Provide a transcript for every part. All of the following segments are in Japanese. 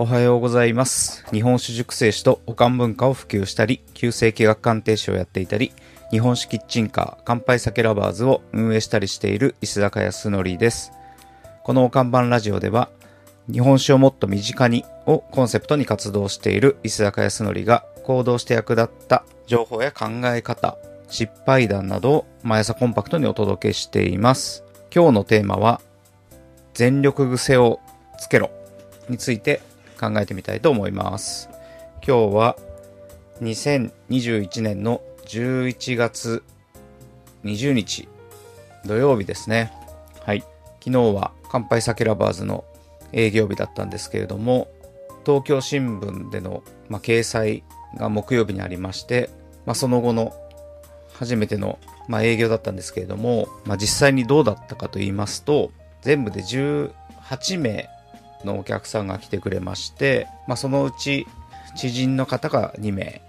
おはようございます。日本酒熟成酒とおかん文化を普及したり、旧世紀学鑑定士をやっていたり、日本酒キッチンカー、乾杯酒ラバーズを運営したりしている石坂康則です。このお看板ラジオでは、日本酒をもっと身近にをコンセプトに活動している石坂康則が行動して役立った情報や考え方、失敗談などを毎朝コンパクトにお届けしています。今日のテーマは、全力癖をつけろについて考えてみたいと思います。今日は2021年の11月20日土曜日ですね。はい。昨日は乾杯酒ラバーズの営業日だったんですけれども、東京新聞での、まあ、掲載が木曜日にありまして、まあ、その後の初めての、まあ、営業だったんですけれども、まあ、実際にどうだったかと言いますと、全部で18名のお客さんが来てくれまして、まあ、そのうち知人の方が2名、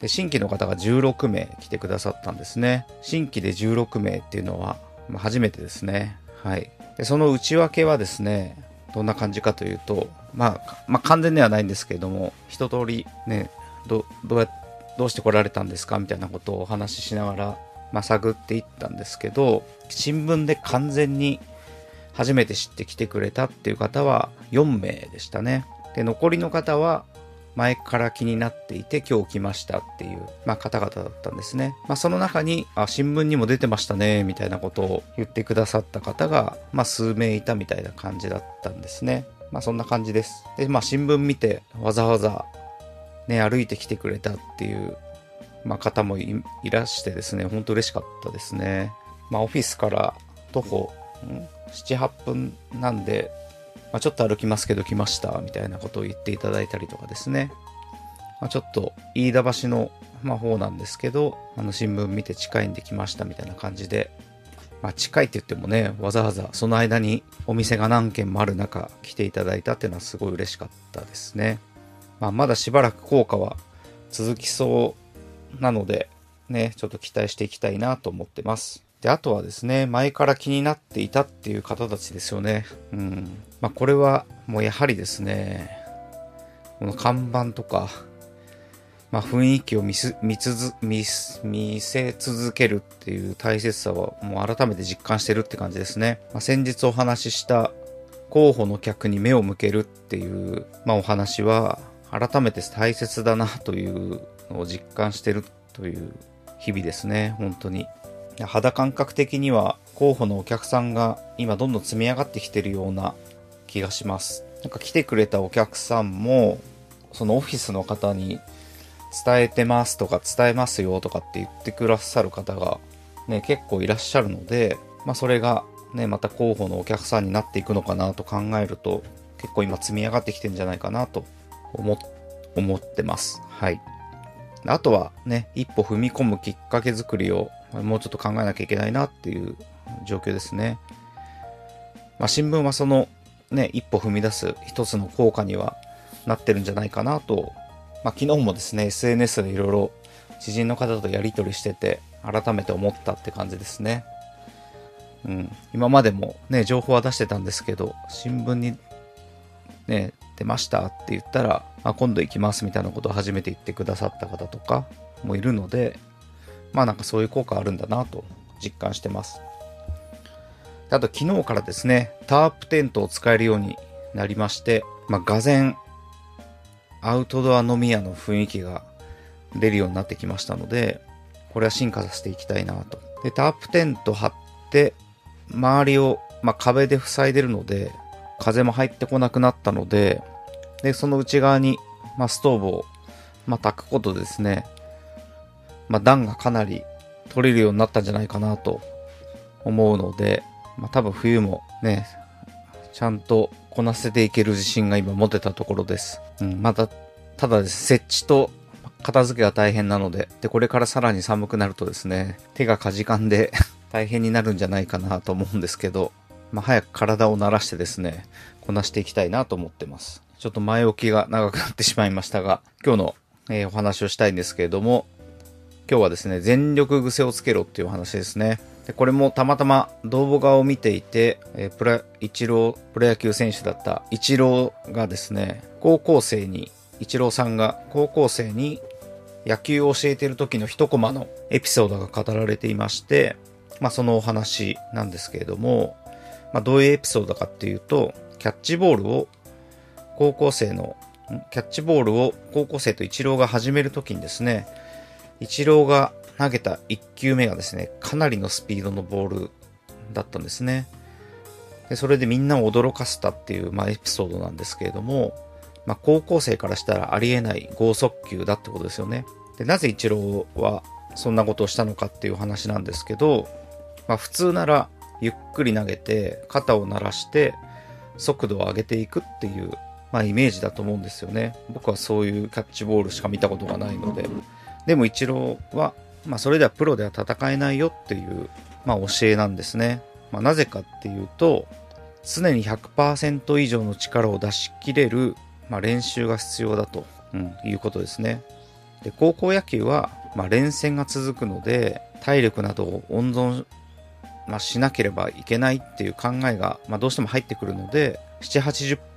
で新規の方が16名来てくださったんですね。新規で16名っていうのは、初めてですね。はい。で、その内訳はですね、どんな感じかというと、まあ、まあ、完全ではないんですけれども、一通りね、どどうやどうして来られたんですか？みたいなことをお話ししながら、まあ、探っていったんですけど、新聞で完全に初めて知って来てくれたっていう方は4名でしたね。で、残りの方は前から気になっていて今日来ましたっていう、まあ、方々だったんですね。まあ、その中に、あ、新聞にも出てましたね、みたいなことを言ってくださった方が、まあ、数名いたみたいな感じだったんですね。まあ、そんな感じです。で、まあ、新聞見てわざわざね、歩いてきてくれたっていう、まあ、方もいらしてですね、本当嬉しかったですね。まあ、オフィスから徒歩、7、8分なんで、まあ、ちょっと歩きますけど来ました、みたいなことを言っていただいたりとかですね。まあ、ちょっと、飯田橋の、まあ、方なんですけど、あの、新聞見て近いんで来ました、みたいな感じで、まあ、近いって言ってもね、わざわざその間にお店が何軒もある中来ていただいたっていうのはすごい嬉しかったですね。まあ、まだしばらく効果は続きそうなので、ね、ちょっと期待していきたいなと思ってます。で、あとはですね、前から気になっていたっていう方たちですよね。うん。まあ、これはもうやはりですね、この看板とか、まあ、雰囲気を見す見つ見見せ続けるっていう大切さはもう改めて実感してるって感じですね。まあ、先日お話しした候補の客に目を向けるっていう、まあ、お話は改めて大切だなというのを実感してるという日々ですね、本当に。肌感覚的には候補のお客さんが今どんどん積み上がってきてるような気がします。なんか来てくれたお客さんも、そのオフィスの方に伝えてますとか伝えますよとかって言ってくださる方がね、結構いらっしゃるので、まあそれがね、また候補のお客さんになっていくのかなと考えると、結構今積み上がってきてんじゃないかなと思思ってます。はい。あとはね、一歩踏み込むきっかけ作りをもうちょっと考えなきゃいけないなっていう状況ですね。まあ、新聞はそのね、一歩踏み出す一つの効果にはなってるんじゃないかなと、まあ、昨日もですね、SNS でいろいろ知人の方とやり取りしてて、改めて思ったって感じですね。うん。今までもね、情報は出してたんですけど、新聞にね、出ましたって言ったら、あ、今度行きますみたいなことを初めて言ってくださった方とかもいるので、まあなんかそういう効果あるんだなと実感してます。あと昨日からですね、タープテントを使えるようになりまして、まあ、がぜアウトドア飲み屋の雰囲気が出るようになってきましたので、これは進化させていきたいなと。で、タープテント張って、周りを、まあ、壁で塞いでるので、風も入ってこなくなったので、で、その内側に、まあ、ストーブを、まあ、炊くことですね、まあ、暖がかなり取れるようになったんじゃないかなと思うので、まあ、多分冬もね、ちゃんとこなせていける自信が今持てたところです。うん、また、ただです、設置と片付けが大変なので、で、これからさらに寒くなるとですね、手がかじかんで 大変になるんじゃないかなと思うんですけど、まあ、早く体を慣らしてですね、こなしていきたいなと思ってます。ちょっと前置きが長くなってしまいましたが、今日の、えーお話をしたいんですけれども、今日はですね、全力癖をつけろっていうお話ですね。で、これもたまたま動画を見ていて、えープロ、イチロー、プロ野球選手だったイチローがですね、高校生に、イチローさんが高校生に野球を教えている時の一コマのエピソードが語られていまして、まあそのお話なんですけれども、まあどういうエピソードかっていうと、キャッチボールを高校生の、キャッチボールを高校生とイチローが始める時にですね、イチローが投げた1球目がですね、かなりのスピードのボールだったんですね。でそれでみんなを驚かせたっていう、まあ、エピソードなんですけれども、まあ、高校生からしたらありえない剛速球だってことですよね。で、なぜイチローはそんなことをしたのかっていう話なんですけど、まあ、普通ならゆっくり投げて肩を鳴らして速度を上げていくっていう、まあ、イメージだと思うんですよね。僕はそういうキャッチボールしか見たことがないので。でもイチローは、まあ、それではプロでは戦えないよっていう、まあ、教えなんですね。まあ、なぜかっていうと、常に100%以上の力を出し切れる、まあ、練習が必要だと、うん、いうことですね。で、高校野球は、まあ、連戦が続くので、体力などを温存、まあ、しなければいけないっていう考えが、まあ、どうしても入ってくるので、7、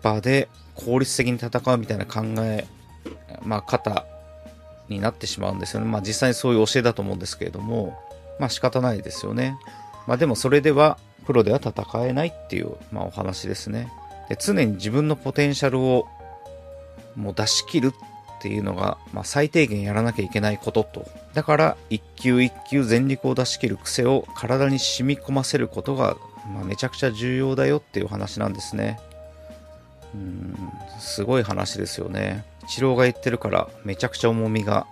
80%で効率的に戦うみたいな考え、まあ、方になってしまうんですよね。まあ、実際にそういう教えだと思うんですけれども、まあ、仕方ないですよね。まあ、でもそれでは、プロでは戦えないっていう、まあ、お話ですね。で常に自分のポテンシャルをもう出し切るっていうのが、まあ、最低限やらなきゃいけないことと。だから、一球一球全力を出し切る癖を体に染み込ませることが、まあ、めちゃくちゃ重要だよっていう話なんですね。うん、すごい話ですよね。イチローが言ってるからめちゃくちゃ重みが、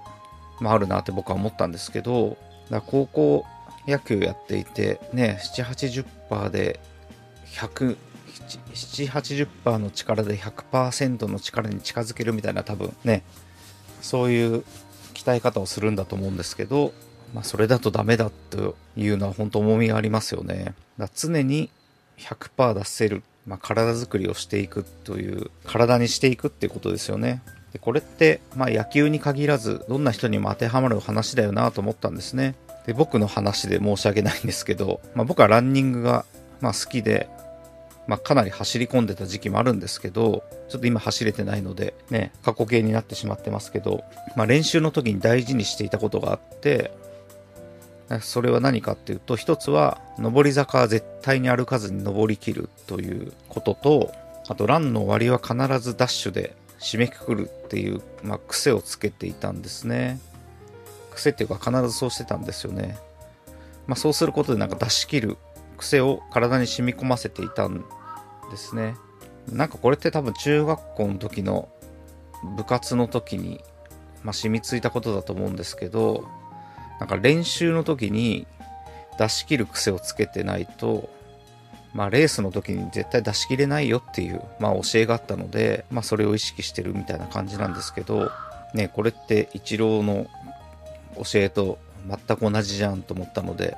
まあ、るなって僕は思ったんですけど、だ高校野球やっていて、ね、7、80%で100、7、80%の力で100%の力に近づけるみたいな多分ね、そういう鍛え方をするんだと思うんですけど、まあそれだとダメだというのは本当重みがありますよね。だ常に100%出せる、まあ、体作りをしていくという、体にしていくっていうことですよね。でこれって、まあ野球に限らず、どんな人にも当てはまる話だよなと思ったんですね。で、僕の話で申し訳ないんですけど、まあ、僕はランニングが、まあ、好きで、まあ、かなり走り込んでた時期もあるんですけど、ちょっと今走れてないので、ね、過去形になってしまってますけど、まあ、練習の時に大事にしていたことがあって、それは何かっていうと、一つは、上り坂は絶対に歩かずに登りきるということと、あと、ランの終わりは必ずダッシュで締めくくるっていう、まあ、癖をつけていたんですね。癖っていうか必ずそうしてたんですよね。まあそうすることでなんか出し切る癖を体に染み込ませていたんですね。なんかこれって多分中学校の時の部活の時に、まあ、染みついたことだと思うんですけど、なんか練習の時に出し切る癖をつけてないと、まあレースの時に絶対出し切れないよっていう、まあ教えがあったので、まあそれを意識してるみたいな感じなんですけど、ね、これってイチローの教えと全く同じじゃんと思ったので、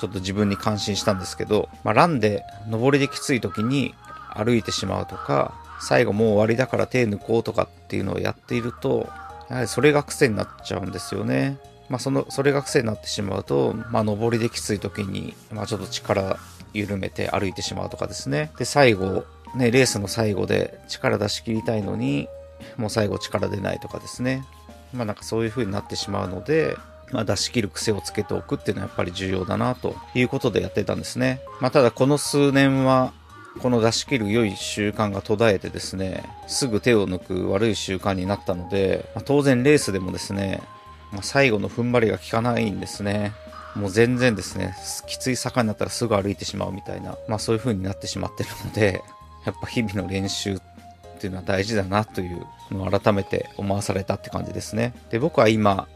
ちょっと自分に感心したんですけど、まあ、ランで登りできつい時に歩いてしまうとか、最後もう終わりだから手抜こうとかっていうのをやっていると、やはりそれが癖になっちゃうんですよね。まあ、その、それが癖になってしまうと、まあ、登りできつい時に、まあ、ちょっと力緩めて歩いてしまうとかですね。で、最後、ね、レースの最後で力出し切りたいのに、もう最後力出ないとかですね。まあなんかそういう風になってしまうので、まあ、出し切る癖をつけておくっていうのはやっぱり重要だなということでやってたんですね。まあ、ただこの数年はこの出し切る良い習慣が途絶えてですね、すぐ手を抜く悪い習慣になったので、まあ、当然レースでもですね、まあ、最後の踏ん張りが効かないんですね。もう全然ですね、きつい坂になったらすぐ歩いてしまうみたいな、まあそういう風になってしまってるので、やっぱ日々の練習っていうのは大事だなというのを改めて思わされたって感じですね。で、僕は今、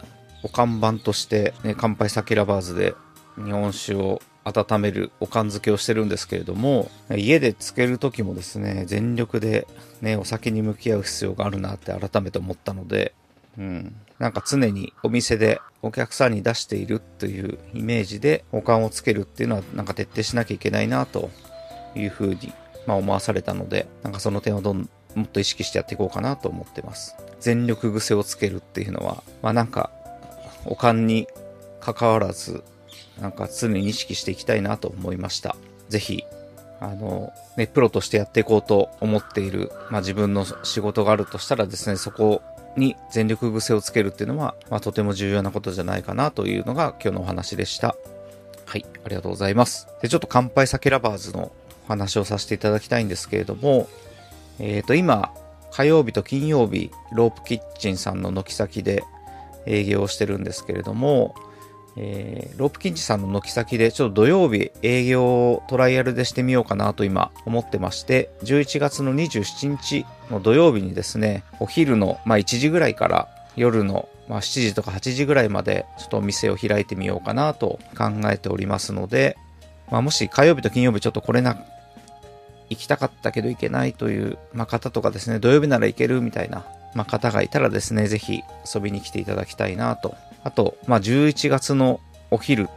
お看板として、ね、乾杯酒ラバーズで日本酒を温めるおかん漬けをしてるんですけれども、家で漬ける時もですね、全力でね、お酒に向き合う必要があるなって改めて思ったので、うん。なんか常にお店でお客さんに出しているというイメージでおかんをつけるっていうのはなんか徹底しなきゃいけないなというふうに、まあ、思わされたので、なんかその点をどんもっと意識してやっていこうかなと思ってます。全力癖をつけるっていうのは、まあなんか、おかんに関わらず、なんか常に意識していきたいなと思いました。ぜひ、あの、ね、プロとしてやっていこうと思っている、まあ自分の仕事があるとしたらですね、そこに全力癖をつけるっていうのは、まあとても重要なことじゃないかなというのが今日のお話でした。はい、ありがとうございます。で、ちょっと乾杯酒ラバーズのお話をさせていただきたいんですけれども、えっ、ー、と、今、火曜日と金曜日、ロープキッチンさんの軒先で営業をしてるんですけれども、えー、ロープキッチさんの軒先でちょっと土曜日営業をトライアルでしてみようかなと今思ってまして、11月の27日の土曜日にですね、お昼の、まあ、1時ぐらいから夜の、まあ、7時とか8時ぐらいまでちょっとお店を開いてみようかなと考えておりますので、まあ、もし火曜日と金曜日ちょっと来れな、行きたかったけど行けないという、まあ、方とかですね、土曜日なら行けるみたいな、まあ、方がいたらですね、ぜひ遊びに来ていただきたいなと。あと、まあ、11月のお昼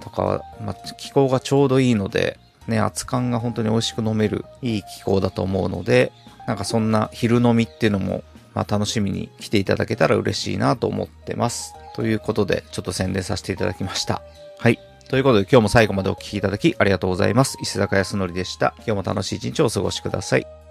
とかは、まあ、気候がちょうどいいので、ね、熱燗が本当に美味しく飲めるいい気候だと思うので、なんかそんな昼飲みっていうのも、まあ、楽しみに来ていただけたら嬉しいなと思ってます。ということで、ちょっと宣伝させていただきました。はい。ということで今日も最後までお聴きいただきありがとうございます。石坂康則でした。今日も楽しい一日をお過ごしください。